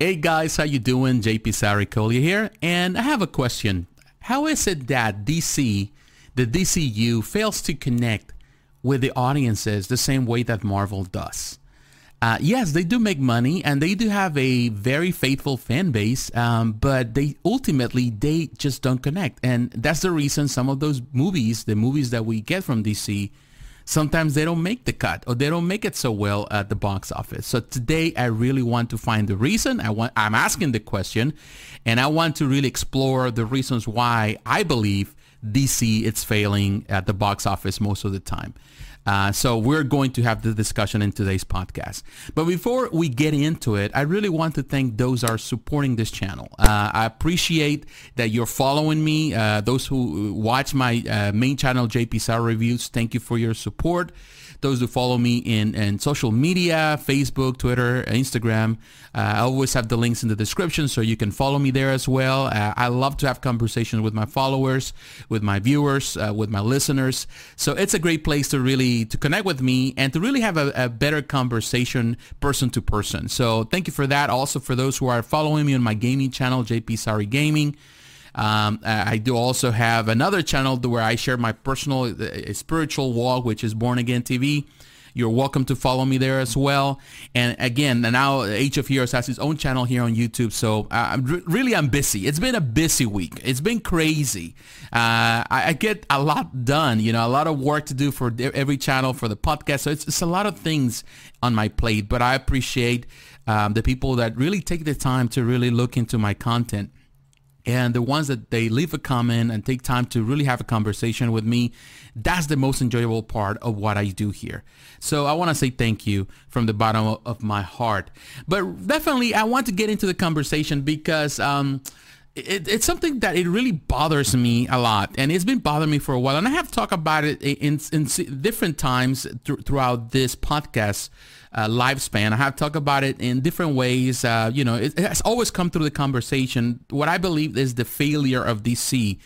Hey guys, how you doing? JP Saricolia here, and I have a question. How is it that DC, the DCU, fails to connect with the audiences the same way that Marvel does? Uh, yes, they do make money and they do have a very faithful fan base, um, but they ultimately they just don't connect, and that's the reason some of those movies, the movies that we get from DC, sometimes they don't make the cut or they don't make it so well at the box office. So today I really want to find the reason. I want I'm asking the question and I want to really explore the reasons why I believe DC it's failing at the box office most of the time. Uh, so we're going to have the discussion in today's podcast. But before we get into it, I really want to thank those are supporting this channel. Uh, I appreciate that you're following me. Uh, those who watch my uh, main channel, JP Sar Reviews, thank you for your support those who follow me in, in social media, Facebook, Twitter, Instagram. Uh, I always have the links in the description so you can follow me there as well. Uh, I love to have conversations with my followers, with my viewers, uh, with my listeners. So it's a great place to really to connect with me and to really have a, a better conversation person to person. So thank you for that. Also for those who are following me on my gaming channel, JP Sari Gaming. Um, I do also have another channel where I share my personal uh, spiritual walk, which is Born Again TV. You're welcome to follow me there as well. And again, now H of Heroes has his own channel here on YouTube. So I'm re- really I'm busy. It's been a busy week. It's been crazy. Uh, I, I, get a lot done. You know, a lot of work to do for every channel for the podcast. So it's, it's a lot of things on my plate. But I appreciate um, the people that really take the time to really look into my content and the ones that they leave a comment and take time to really have a conversation with me that's the most enjoyable part of what i do here. So i want to say thank you from the bottom of my heart. But definitely i want to get into the conversation because um, it, it's something that it really bothers me a lot and it's been bothering me for a while and i have talked about it in, in different times th- throughout this podcast uh, lifespan. I have talked about it in different ways. Uh, you know, it, it, has always come through the conversation. What I believe is the failure of DC.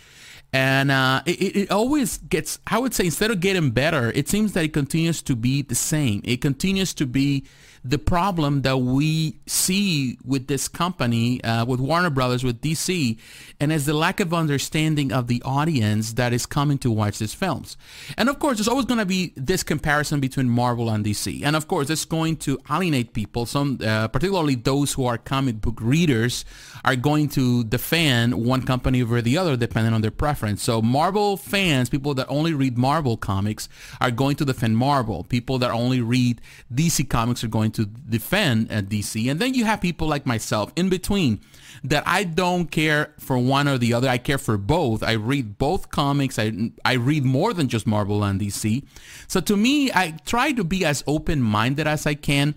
And uh, it, it always gets, I would say, instead of getting better, it seems that it continues to be the same. It continues to be the problem that we see with this company, uh, with Warner Brothers, with DC, and as the lack of understanding of the audience that is coming to watch these films. And of course, there's always going to be this comparison between Marvel and DC. And of course, it's going to alienate people. Some, uh, particularly those who are comic book readers, are going to defend one company over the other depending on their preference. So Marvel fans, people that only read Marvel comics, are going to defend Marvel. People that only read DC comics are going to defend at DC. And then you have people like myself in between that I don't care for one or the other. I care for both. I read both comics. I, I read more than just Marvel and DC. So to me, I try to be as open-minded as I can.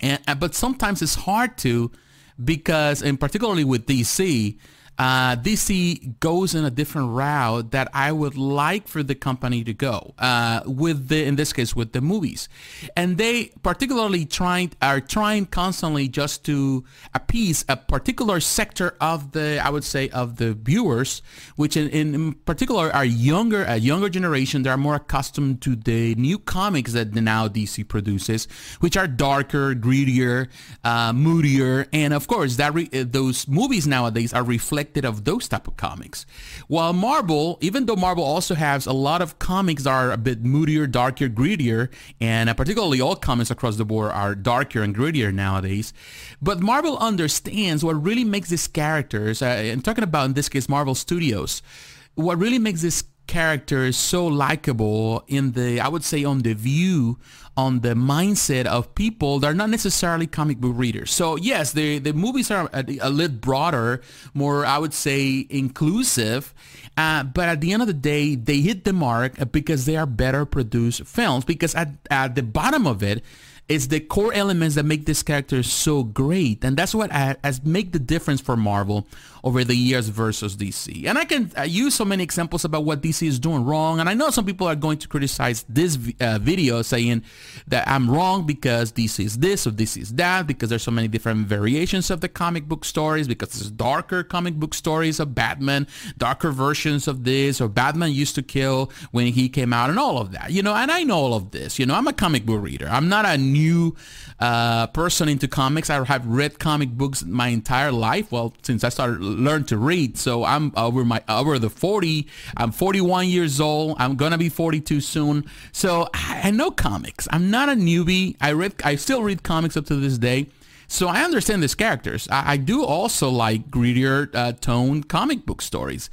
And, uh, but sometimes it's hard to because, and particularly with DC, uh, DC goes in a different route that I would like for the company to go uh, with the, in this case, with the movies, and they particularly trying are trying constantly just to appease a particular sector of the, I would say, of the viewers, which in, in particular are younger, a younger generation. They are more accustomed to the new comics that now DC produces, which are darker, greedier, uh, moodier, and of course that re- those movies nowadays are reflecting of those type of comics. While Marvel, even though Marvel also has a lot of comics that are a bit moodier, darker, grittier, and uh, particularly all comics across the board are darker and grittier nowadays, but Marvel understands what really makes these characters, uh, and talking about in this case Marvel Studios, what really makes these characters so likable in the, I would say on the view on the mindset of people that are not necessarily comic book readers. So yes, the the movies are a, a little broader, more I would say inclusive, uh, but at the end of the day, they hit the mark because they are better produced films. Because at at the bottom of it, it is the core elements that make this character so great, and that's what has make the difference for Marvel over the years versus DC. And I can uh, use so many examples about what DC is doing wrong. And I know some people are going to criticize this uh, video saying that I'm wrong because DC is this or DC is that because there's so many different variations of the comic book stories because there's darker comic book stories of Batman, darker versions of this or Batman used to kill when he came out and all of that, you know, and I know all of this, you know, I'm a comic book reader. I'm not a new uh, person into comics. I have read comic books my entire life. Well, since I started learn to read, so I'm over my over the 40. I'm 41 years old. I'm gonna be 42 soon. So I, I know comics. I'm not a newbie. I read. I still read comics up to this day. So I understand these characters. I, I do also like grittier uh, tone comic book stories.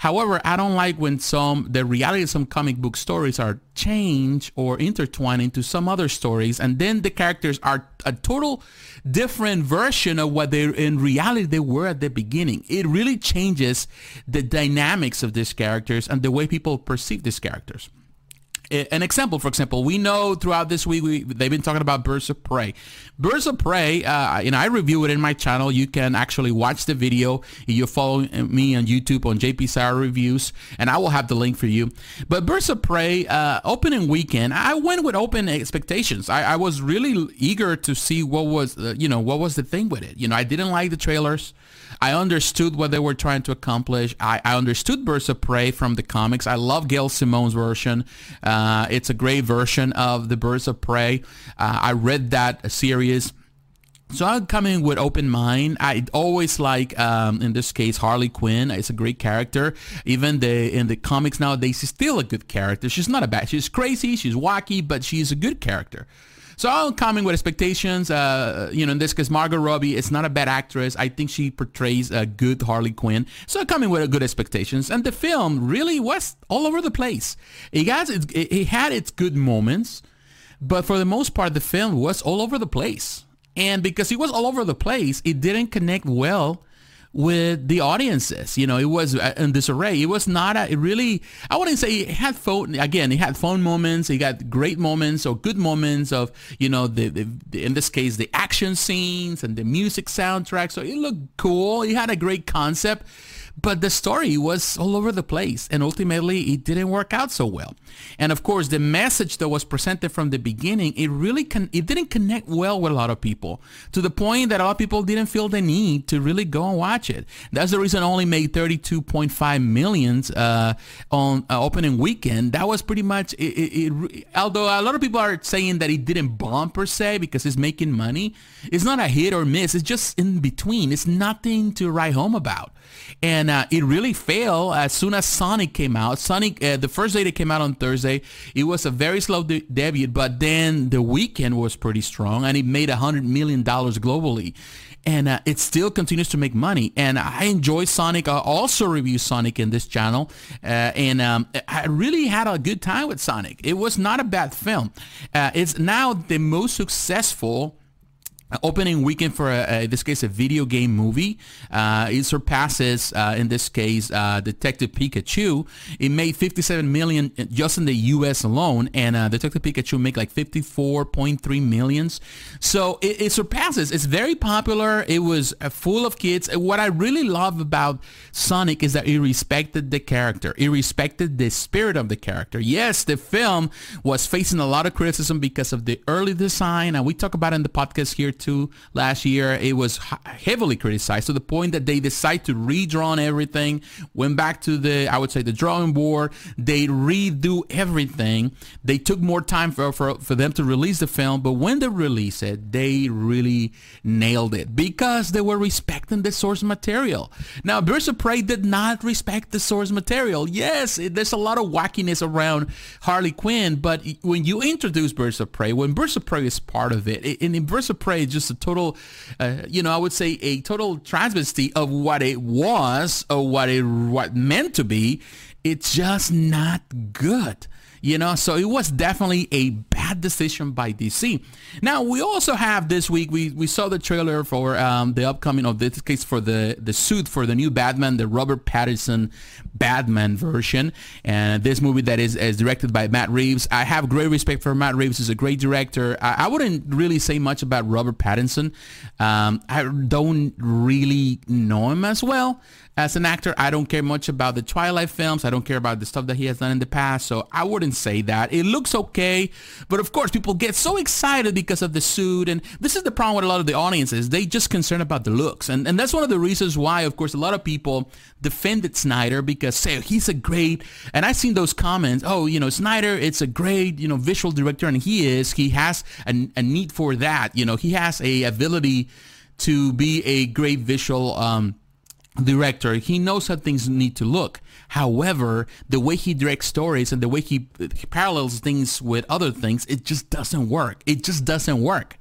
However, I don't like when some the reality of some comic book stories are changed or intertwined into some other stories, and then the characters are a total different version of what they in reality they were at the beginning. It really changes the dynamics of these characters and the way people perceive these characters an example, for example, we know throughout this week we, they've been talking about Birds of Prey. Birds of Prey, uh, and I review it in my channel. You can actually watch the video. You follow me on YouTube on JP Sauer Reviews, and I will have the link for you. But Birds of Prey uh, opening weekend, I went with open expectations. I, I was really eager to see what was, uh, you know, what was the thing with it. You know, I didn't like the trailers. I understood what they were trying to accomplish. I, I understood Birds of Prey from the comics. I love Gail Simone's version. Uh, it's a great version of the Birds of Prey. Uh, I read that series. So I'm coming with open mind. I always like, um, in this case, Harley Quinn. It's a great character. Even the in the comics nowadays, she's still a good character. She's not a bad. She's crazy. She's wacky, but she's a good character. So I'm coming with expectations. Uh, you know, in this case, Margot Robbie is not a bad actress. I think she portrays a good Harley Quinn. So I'm coming with a good expectations. And the film really was all over the place. It, has, it, it had its good moments, but for the most part, the film was all over the place. And because it was all over the place, it didn't connect well with the audiences. You know, it was uh, in disarray. It was not a, it really, I wouldn't say it had phone, again, it had phone moments. It got great moments or good moments of, you know, the, the, the, in this case, the action scenes and the music soundtrack. So it looked cool. It had a great concept but the story was all over the place and ultimately it didn't work out so well. And of course the message that was presented from the beginning it really con- it didn't connect well with a lot of people to the point that a lot of people didn't feel the need to really go and watch it. That's the reason it only made 32.5 millions uh, on uh, opening weekend. That was pretty much it, it, it, although a lot of people are saying that it didn't bomb per se because it's making money it's not a hit or miss it's just in between. It's nothing to write home about. And uh, it really failed as soon as Sonic came out. Sonic, uh, the first day it came out on Thursday, it was a very slow de- debut, but then the weekend was pretty strong, and it made a hundred million dollars globally. And uh, it still continues to make money. And I enjoy Sonic. I also review Sonic in this channel. Uh, and um, I really had a good time with Sonic. It was not a bad film. Uh, it's now the most successful opening weekend for a, a, this case a video game movie. Uh, it surpasses uh, in this case uh, detective pikachu. It made 57 million just in the us alone and uh, detective pikachu made like 54.3 millions. So it, it, surpasses. It's very popular. It was uh, full of kids. What i really love about sonic is that it respected the character. It respected the spirit of the character. Yes the film was facing a lot of criticism because of the early design and we talk about in the podcast here to last year. It was heavily criticized to the point that they decided to redraw everything, went back to the, I would say, the drawing board. They redo everything. They took more time for, for, for them to release the film, but when they released it, they really nailed it because they were respecting the source material. Now, Birds of Prey did not respect the source material. Yes, it, there's a lot of wackiness around Harley Quinn, but when you introduce Birds of Prey, when Birds of Prey is part of it, and in Birds of Prey, just a total, uh, you know, I would say a total travesty of what it was or what it what meant to be. It's just not good you know so it was definitely a bad decision by dc now we also have this week we, we saw the trailer for um, the upcoming of this case for the the suit for the new batman the robert pattinson batman version. And this movie that is, is directed by matt reeves. I have great respect for matt reeves. He's a great director. I, I wouldn't really say much about robert pattinson. Um, i don't really know him as well as an actor, I don't care much about the Twilight films. I don't care about the stuff that he has done in the past. So I wouldn't say that. It looks okay, but But of course, people get so excited because of the suit. And this is the problem with a lot of the audiences. They just concerned about the looks. And, and that's one of the reasons why, of course, a lot of people defended Snyder because say he's a great, and I've seen those comments, oh, you know, Snyder, it's a great, you know, visual director. And he is, he has a, a need for that. You know, he has a ability to be a great visual um, director. He knows how things need to look. However, the way he directs stories and the way he, he parallels things with other things, it just doesn't work. It just doesn't work.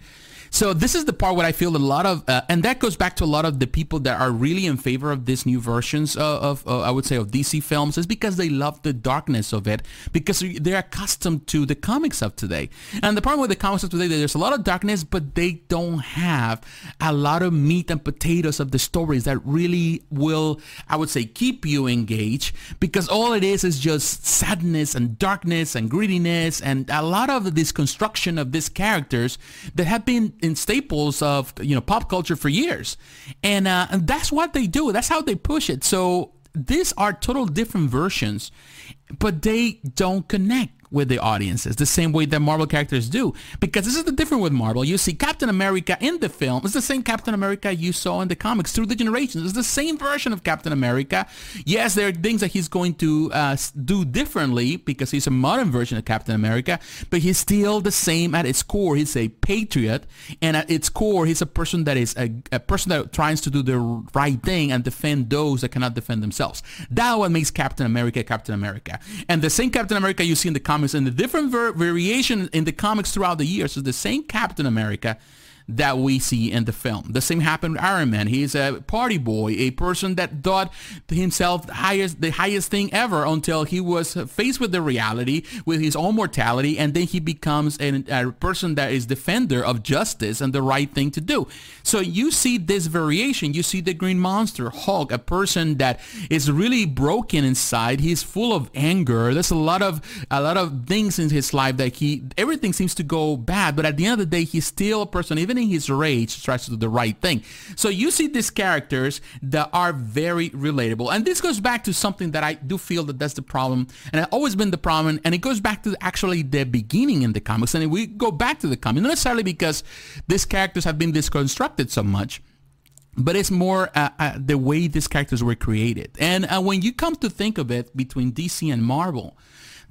So this is the part where I feel a lot of, uh, and that goes back to a lot of the people that are really in favor of these new versions of, of uh, I would say, of DC films, is because they love the darkness of it, because they're accustomed to the comics of today. And the problem with the comics of today, there's a lot of darkness, but they don't have a lot of meat and potatoes of the stories that really will, I would say, keep you engaged, because all it is is just sadness and darkness and greediness and a lot of this construction of these characters that have been in staples of you know pop culture for years, and uh, and that's what they do. That's how they push it. So these are total different versions, but they don't connect with the audiences the same way that Marvel characters do. Because this is the difference with Marvel. You see Captain America in the film. It's the same Captain America you saw in the comics through the generations. It's the same version of Captain America. Yes, there are things that he's going to uh, do differently because he's a modern version of Captain America, but he's still the same at its core. He's a patriot, and at its core, he's a person that is a, a person that tries to do the right thing and defend those that cannot defend themselves. That what makes Captain America Captain America. And the same Captain America you see in the comics comics and the different variation in the comics throughout the years. Is the same Captain America that we see in the film. The same happened with Iron Man. He's a party boy, a person that thought himself the highest, the highest thing ever until he was faced with the reality, with his own mortality, and then he becomes a, a person that is defender of justice and the right thing to do. So you see this variation. You see the Green Monster, Hulk, a person that is really broken inside. He's full of anger. There's a lot of a lot of things in his life that he everything seems to go bad, but at the end of the day, he's still a person, even his rage, tries to do the right thing. So you see these characters that are very relatable. And this goes back to something that I do feel that that's the problem. And it's always been the problem. And it goes back to actually the beginning in the comics. And we go back to the comics, not necessarily because these characters have been disconstructed so much but it's more uh, uh, the way these characters were created. And uh, when you come to think of it between DC and Marvel,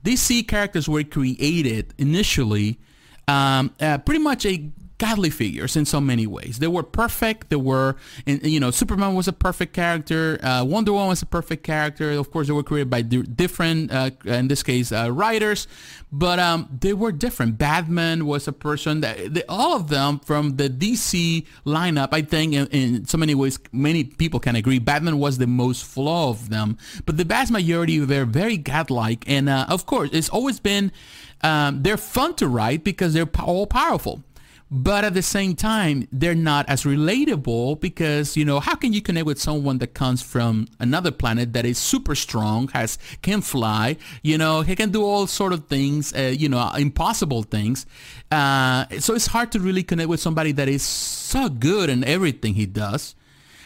DC characters were created initially um, uh, pretty much a godly figures in so many ways. They were perfect. They were, you know, Superman was a perfect character. Uh, Wonder Woman was a perfect character. Of course, they were created by different, uh, in this case, uh, writers, but um, they were different. Batman was a person that they, all of them from the DC lineup. I think in, in, so many ways, many people can agree. Batman was the most flawed of them, but the vast majority were very godlike. And uh, of course, it's always been. Um, they're fun to write because they're all powerful but at the same time they're not as relatable because you know how can you connect with someone that comes from another planet that is super strong has can fly you know he can do all sort of things uh, you know impossible things. Uh, so it's hard to really connect with somebody that is so good in everything he does.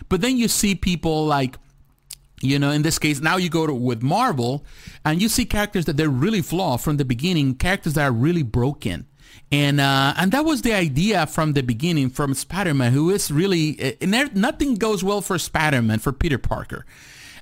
But then you see people like you know in this case now you go to with marvel and you see characters that they're really flawed from the beginning characters that are really broken and uh, and that was the idea from the beginning from Spider-Man, who is really uh, nothing goes well for Spider-Man for Peter Parker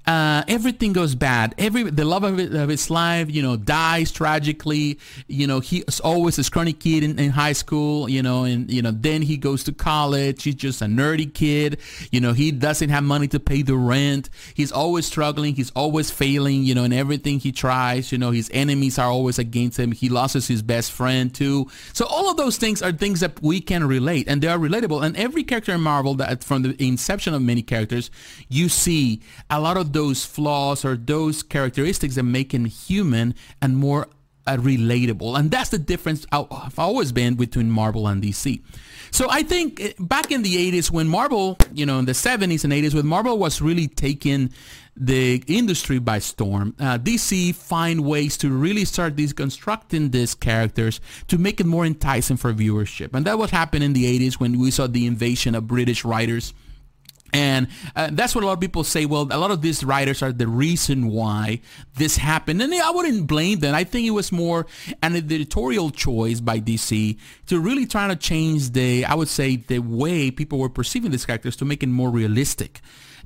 uh, everything goes bad. Every the love of, it, of, his life, you know, dies tragically. You know, he's always a scrawny kid in, in, high school. You know, and you know, then he goes to college. He's just a nerdy kid. You know, he doesn't have money to pay the rent. He's always struggling. He's always failing. You know, in everything he tries. You know, his enemies are always against him. He loses his best friend too. So all of those things are things that we can relate, and they are relatable. And every character in Marvel, that from the inception of many characters, you see a lot of those flaws or those characteristics that make him human and more uh, relatable. And that's the difference I've always been between Marvel and DC. So I think eh, back in the 80s when Marvel, you know, in the 70s and 80s when Marvel was really taking the industry by storm, uh, DC find ways to really start deconstructing these characters to make it more enticing for viewership. And that was happening in the 80s when we saw the invasion of British writers And uh, that's what a lot of people say. Well, a lot of these writers are the reason why this happened. And I wouldn't blame them. I think it was more an editorial choice by DC to really try to change the, I would say, the way people were perceiving these characters to make it more realistic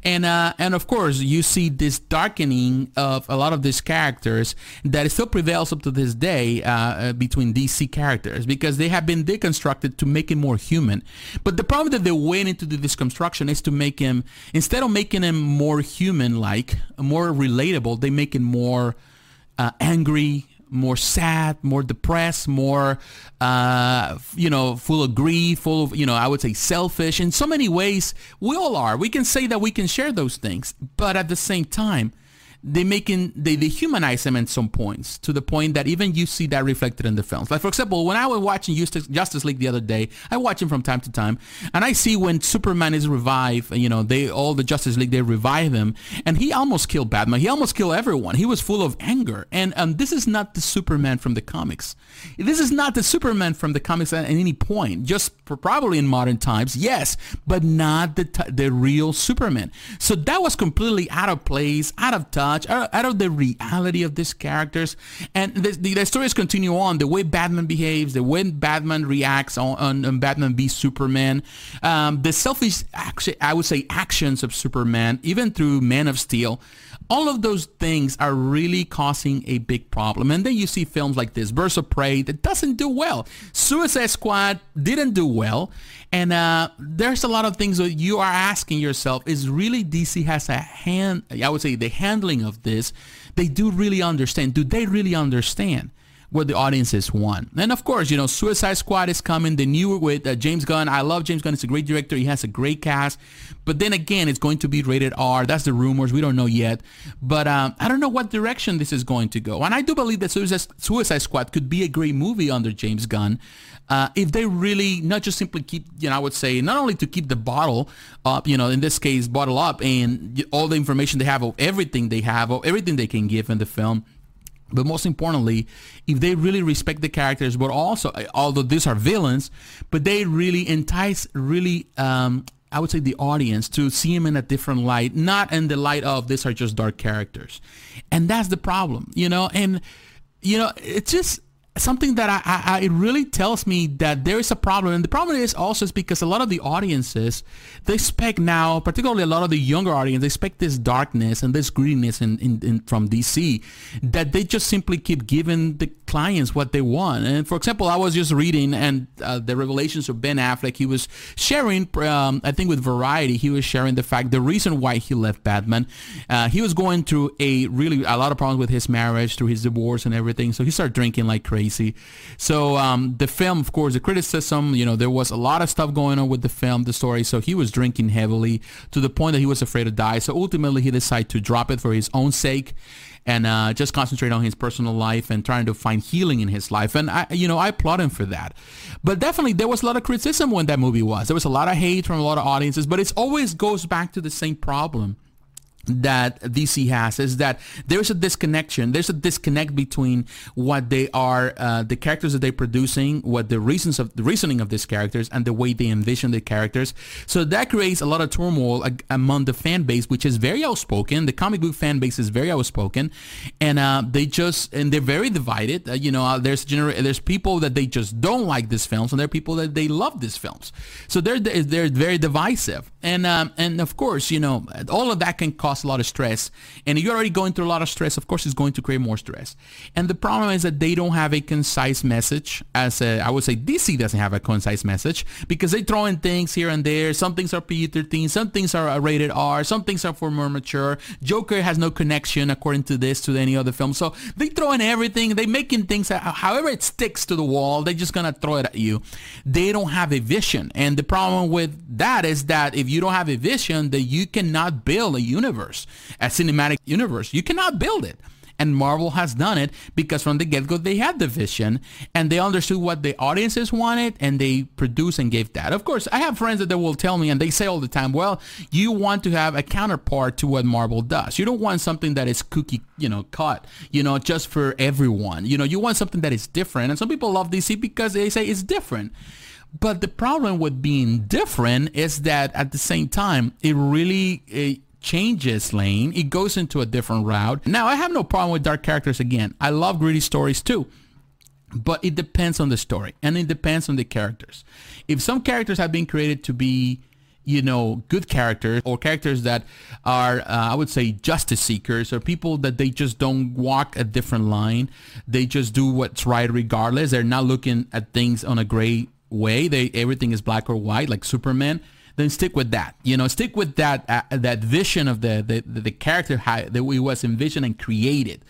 and uh, and of course you see this darkening of a lot of these characters that still prevails up to this day uh, uh between DC characters because they have been deconstructed to make it more human. But the problem that they went into the deconstruction is to make him instead of making him more human-like, more relatable, they make him more uh, angry, more sad, more depressed, more, uh, you know, full of grief, full of, you know, I would say selfish. In so many ways, we all are. We can say that we can share those things, but at the same time, they making they, they humanize them at some points to the point that even you see that reflected in the films. Like for example, when I was watching Justice League the other day, I watch him from time to time, and I see when Superman is revived. You know, they all the Justice League they revive him, and he almost killed Batman. He almost killed everyone. He was full of anger, and um, this is not the Superman from the comics. This is not the Superman from the comics at any point. Just probably in modern times, yes, but not the t- the real Superman. So that was completely out of place, out of touch much out, of the reality of these characters. And the, the, the, stories continue on. The way Batman behaves, the way Batman reacts on, on, on Batman v Superman, um, the selfish, action, I would say, actions of Superman, even through Man of Steel all of those things are really causing a big problem. And then you see films like this, Birds of Prey, that doesn't do well. Suicide Squad didn't do well. And uh, there's a lot of things that you are asking yourself, is really DC has a hand, I would say the handling of this, they do really understand. Do they really understand? What the audiences want. And of course, you know, Suicide Squad is coming, the new with uh, James Gunn. I love James Gunn. He's a great director. He has a great cast. But then again, it's going to be rated R. That's the rumors. We don't know yet. But um, I don't know what direction this is going to go. And I do believe that Suicide Squad could be a great movie under James Gunn. Uh, if they really not just simply keep, you know, I would say not only to keep the bottle up, you know, in this case, bottle up and all the information they have of everything they have, of everything they can give in the film, but most importantly, if they really respect the characters, but also, although these are villains, but they really entice, really, um, I would say, the audience to see them in a different light, not in the light of these are just dark characters, and that's the problem, you know. And you know, it's just something that I, I, it really tells me that there is a problem. And the problem is also is because a lot of the audiences they expect now particularly a lot of the younger audience they expect this darkness and this greediness in, in, in, from DC that they just simply keep giving the clients what they want. And for example I was just reading and uh, the revelations of Ben Affleck. He was sharing um, I think with Variety he was sharing the fact the reason why he left Batman uh, he was going through a really a lot of problems with his marriage through his divorce and everything. So he started drinking like crazy So um, the film, of course, the criticism, you know, there was a lot of stuff going on with the film, the story. So he was drinking heavily to the point that he was afraid to die. So ultimately, he decided to drop it for his own sake and uh, just concentrate on his personal life and trying to find healing in his life. And I, you know, I applaud him for that. But definitely, there was a lot of criticism when that movie was. There was a lot of hate from a lot of audiences. But it always goes back to the same problem that DC has is that there's a disconnection. There's a disconnect between what they are, uh, the characters that they're producing, what the reasons of the reasoning of these characters, and the way they envision the characters. So that creates a lot of turmoil among the fan base, which is very outspoken. The comic book fan base is very outspoken, and uh, they just and they're very divided. Uh, you know, uh, there's there's people that they just don't like these films, and there are people that they love these films. So they're they're very divisive, and um, and of course, you know, all of that can cause cause a lot of stress. And you're already going through a lot of stress, of course, it's going to create more stress. And the problem is that they don't have a concise message. As a, I would say, DC doesn't have a concise message because they throw in things here and there. Some things are PG-13, some things are rated R, some things are for more mature. Joker has no connection, according to this, to any other film. So they throw in everything. They making things, uh, however it sticks to the wall, they're just gonna throw it at you. They don't have a vision. And the problem with that is that if you don't have a vision, that you cannot build a universe universe, a cinematic universe. You cannot build it. And Marvel has done it because from the get-go they had the vision and they understood what the audiences wanted and they produced and gave that. Of course, I have friends that they will tell me and they say all the time, well, you want to have a counterpart to what Marvel does. You don't want something that is cookie, you know, cut, you know, just for everyone. You know, you want something that is different. And some people love DC because they say it's different. But the problem with being different is that at the same time, it really it changes lane. It goes into a different route. Now, I have no problem with dark characters again. I love gritty stories too. But it depends on the story and it depends on the characters. If some characters have been created to be you know, good characters or characters that are, uh, I would say, justice seekers or people that they just don't walk a different line. They just do what's right regardless. They're not looking at things on a gray way. They everything is black or white, like Superman. Then stick with that. You know, stick with that uh, that vision of the the, the character that we was envisioned and created.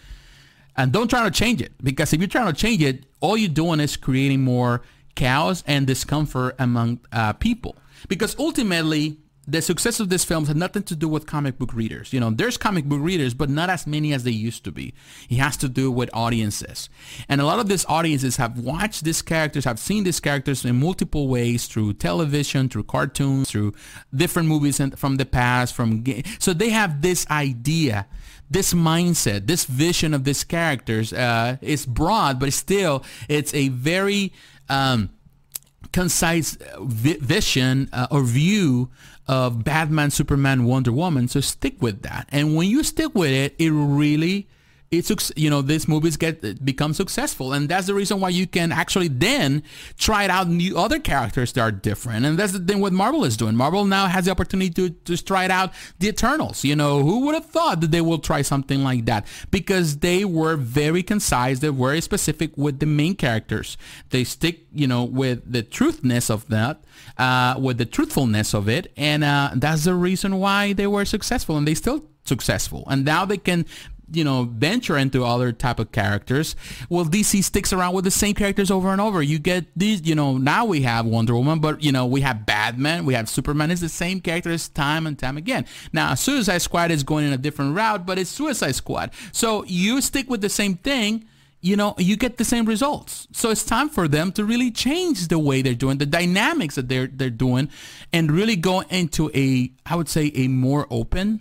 And don't try to change it because if you're trying to change it, all you're doing is creating more chaos and discomfort among uh, people because ultimately the success of this film had nothing to do with comic book readers. You know, there's comic book readers, but not as many as they used to be. It has to do with audiences. And a lot of these audiences have watched these characters, have seen these characters in multiple ways through television, through cartoons, through different movies from the past, from so they have this idea this mindset, this vision of these characters uh, is broad, but still it's a very um, concise vi- vision uh, or view of Batman, Superman, Wonder Woman. So stick with that. And when you stick with it, it really it's you know these movies get become successful. And that's the reason why you can actually then try it out new other characters that are different. And that's the thing what marvel is doing. Marvel now has the opportunity to just try it out the eternals. You know who would have thought that they will try something like that? Because they were very concise. They're very specific with the main characters. They stick you know with the truthness of that uh, with the truthfulness of it. And uh, that's the reason why they were successful. And they still successful. And now they can you know venture into other type of characters well dc sticks around with the same characters over and over. You get these you know now we have wonder woman but you know we have batman we have superman. It's the same characters time and time again. Now suicide squad is going in a different route but it's suicide squad. So you stick with the same thing you know, you get the same results. So it's time for them to really change the way they're doing, the dynamics that they're they're doing, and really go into a, I would say, a more open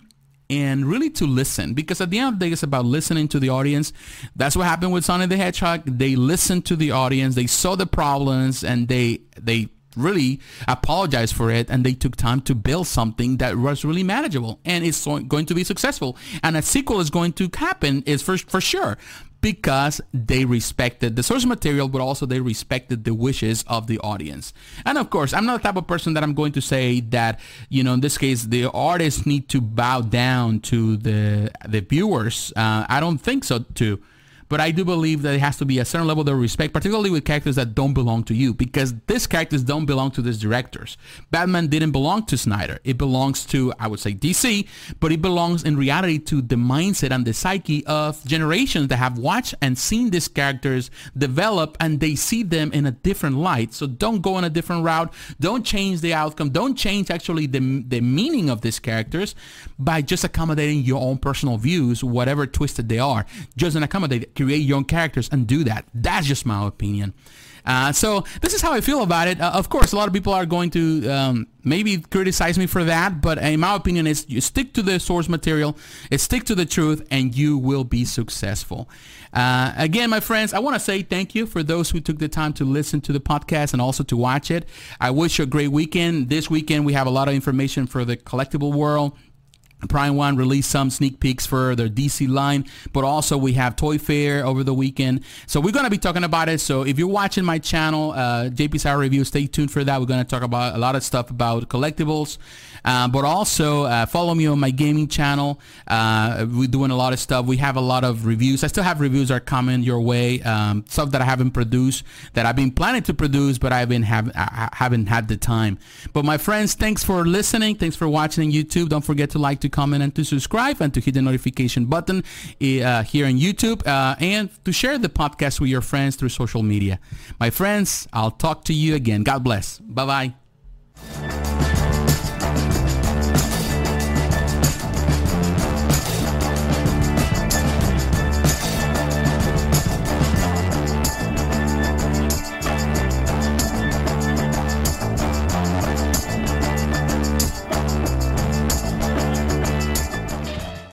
and really to listen because at the end of the day it's about listening to the audience. That's what happened with sonic the hedgehog. They listened to the audience. They saw the problems and they they really apologized for it and they took time to build something that was really manageable and it's going to be successful. And a sequel is going to happen is for, for sure because they respected the source material, but also they respected the wishes of the audience. And of course, I'm not the type of person that I'm going to say that, you know, in this case, the artists need to bow down to the the viewers. Uh, I don't think so too. But I do believe that it has to be a certain level of respect, particularly with characters that don't belong to you, because these characters don't belong to these directors. Batman didn't belong to Snyder. It belongs to, I would say, DC, but it belongs in reality to the mindset and the psyche of generations that have watched and seen these characters develop and they see them in a different light. So don't go on a different route. Don't change the outcome. Don't change actually the, the meaning of these characters by just accommodating your own personal views, whatever twisted they are. Just accommodate create your own characters and do that. That's just my opinion. Uh, so this is how I feel about it. Uh, of course, a lot of people are going to um, maybe criticize me for that, but in my opinion, is you stick to the source material, stick to the truth, and you will be successful. Uh, again, my friends, I want to say thank you for those who took the time to listen to the podcast and also to watch it. I wish you a great weekend. This weekend, we have a lot of information for the collectible world. Prime One released some sneak peeks for their DC line, but also we have Toy Fair over the weekend. So we're going to be talking about it. So if you're watching my channel, uh, JP Sarra Review, stay tuned for that. We're going to talk about a lot of stuff about collectibles, uh, but also uh, follow me on my gaming channel. Uh, we're doing a lot of stuff. We have a lot of reviews. I still have reviews that are coming your way, um, stuff that I haven't produced that I've been planning to produce, but I've been have, I haven't had the time. But my friends, thanks for listening. Thanks for watching YouTube. Don't forget to like, to comment, and to subscribe, and to hit the notification button uh, here on YouTube, uh, and to share the podcast with your friends through social media. My friends, I'll talk to you again. God bless. Bye-bye.